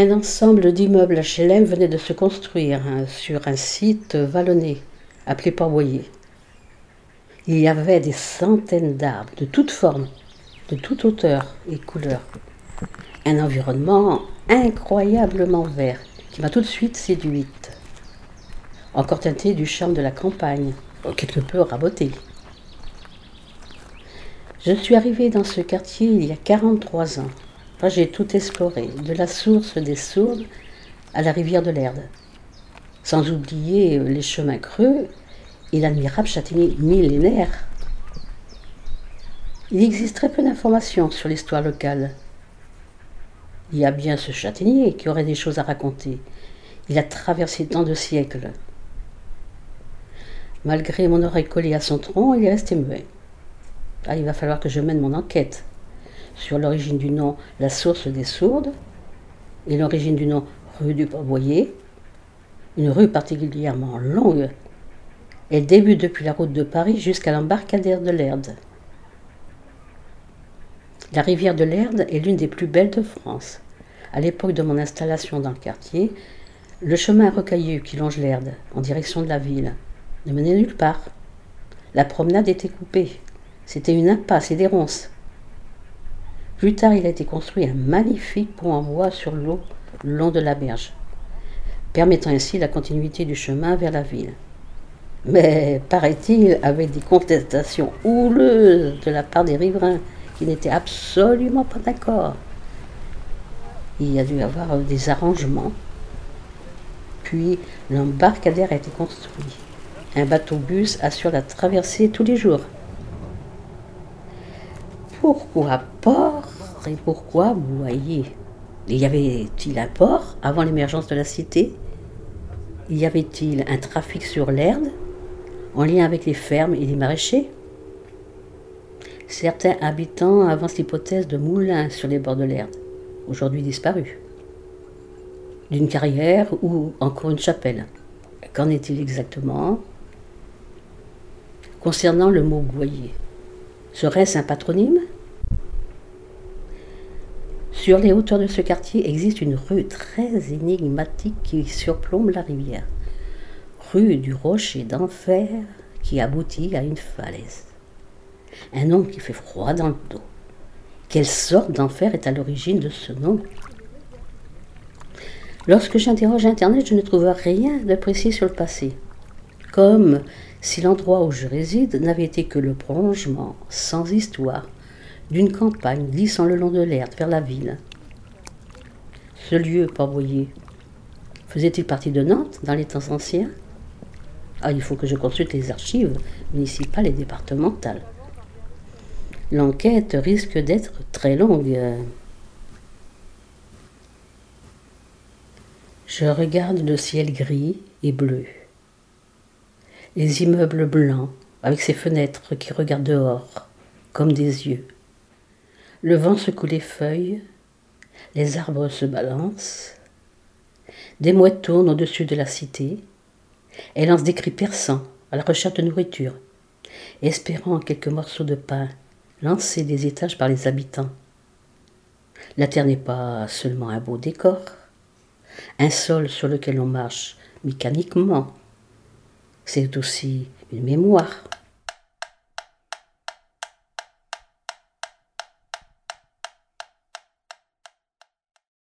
Un ensemble d'immeubles HLM venait de se construire hein, sur un site vallonné, appelé Port-Boyer. Il y avait des centaines d'arbres de toutes formes, de toute hauteur et couleur. Un environnement incroyablement vert qui m'a tout de suite séduite. Encore teinté du charme de la campagne, quelque peu raboté. Je suis arrivée dans ce quartier il y a 43 ans j'ai tout exploré, de la source des Sourdes à la rivière de l'Erde. Sans oublier les chemins creux et l'admirable châtaignier millénaire. Il existe très peu d'informations sur l'histoire locale. Il y a bien ce châtaignier qui aurait des choses à raconter. Il a traversé tant de siècles. Malgré mon oreille collée à son tronc, il est resté muet. Ah, il va falloir que je mène mon enquête sur l'origine du nom La Source des Sourdes et l'origine du nom rue du Pavoyer, une rue particulièrement longue. Elle débute depuis la route de Paris jusqu'à l'embarcadère de l'Erde. La rivière de l'Erde est l'une des plus belles de France. À l'époque de mon installation dans le quartier, le chemin rocailleux qui longe l'Erde en direction de la ville ne menait nulle part. La promenade était coupée. C'était une impasse et des ronces. Plus tard, il a été construit un magnifique pont en bois sur l'eau le long de la berge, permettant ainsi la continuité du chemin vers la ville. Mais, paraît-il, avec des contestations houleuses de la part des riverains qui n'étaient absolument pas d'accord. Il y a dû avoir des arrangements. Puis l'embarcadère a été construit. Un bateau-bus assure la traversée tous les jours. Pourquoi port et pourquoi voyez. Y avait-il un port avant l'émergence de la cité? Y avait-il un trafic sur l'Erde en lien avec les fermes et les maraîchers? Certains habitants avancent l'hypothèse de moulins sur les bords de l'Erde, aujourd'hui disparus, d'une carrière ou encore une chapelle. Qu'en est-il exactement? Concernant le mot goyer, Serait-ce un patronyme? Sur les hauteurs de ce quartier existe une rue très énigmatique qui surplombe la rivière. Rue du rocher d'enfer qui aboutit à une falaise. Un nom qui fait froid dans le dos. Quelle sorte d'enfer est à l'origine de ce nom? Lorsque j'interroge Internet, je ne trouve rien de précis sur le passé. Comme si l'endroit où je réside n'avait été que le prolongement, sans histoire, d'une campagne glissant le long de l'Erde vers la ville. Ce lieu, Port-Boyer, faisait-il partie de Nantes dans les temps anciens? Ah, il faut que je consulte les archives municipales et départementales. L'enquête risque d'être très longue. Je regarde le ciel gris et bleu les immeubles blancs, avec ses fenêtres qui regardent dehors, comme des yeux. Le vent secoue les feuilles, les arbres se balancent, des mouettes tournent au-dessus de la cité, elles lancent des cris perçants à la recherche de nourriture, espérant quelques morceaux de pain lancés des étages par les habitants. La terre n'est pas seulement un beau décor, un sol sur lequel on marche mécaniquement, c'est aussi une mémoire.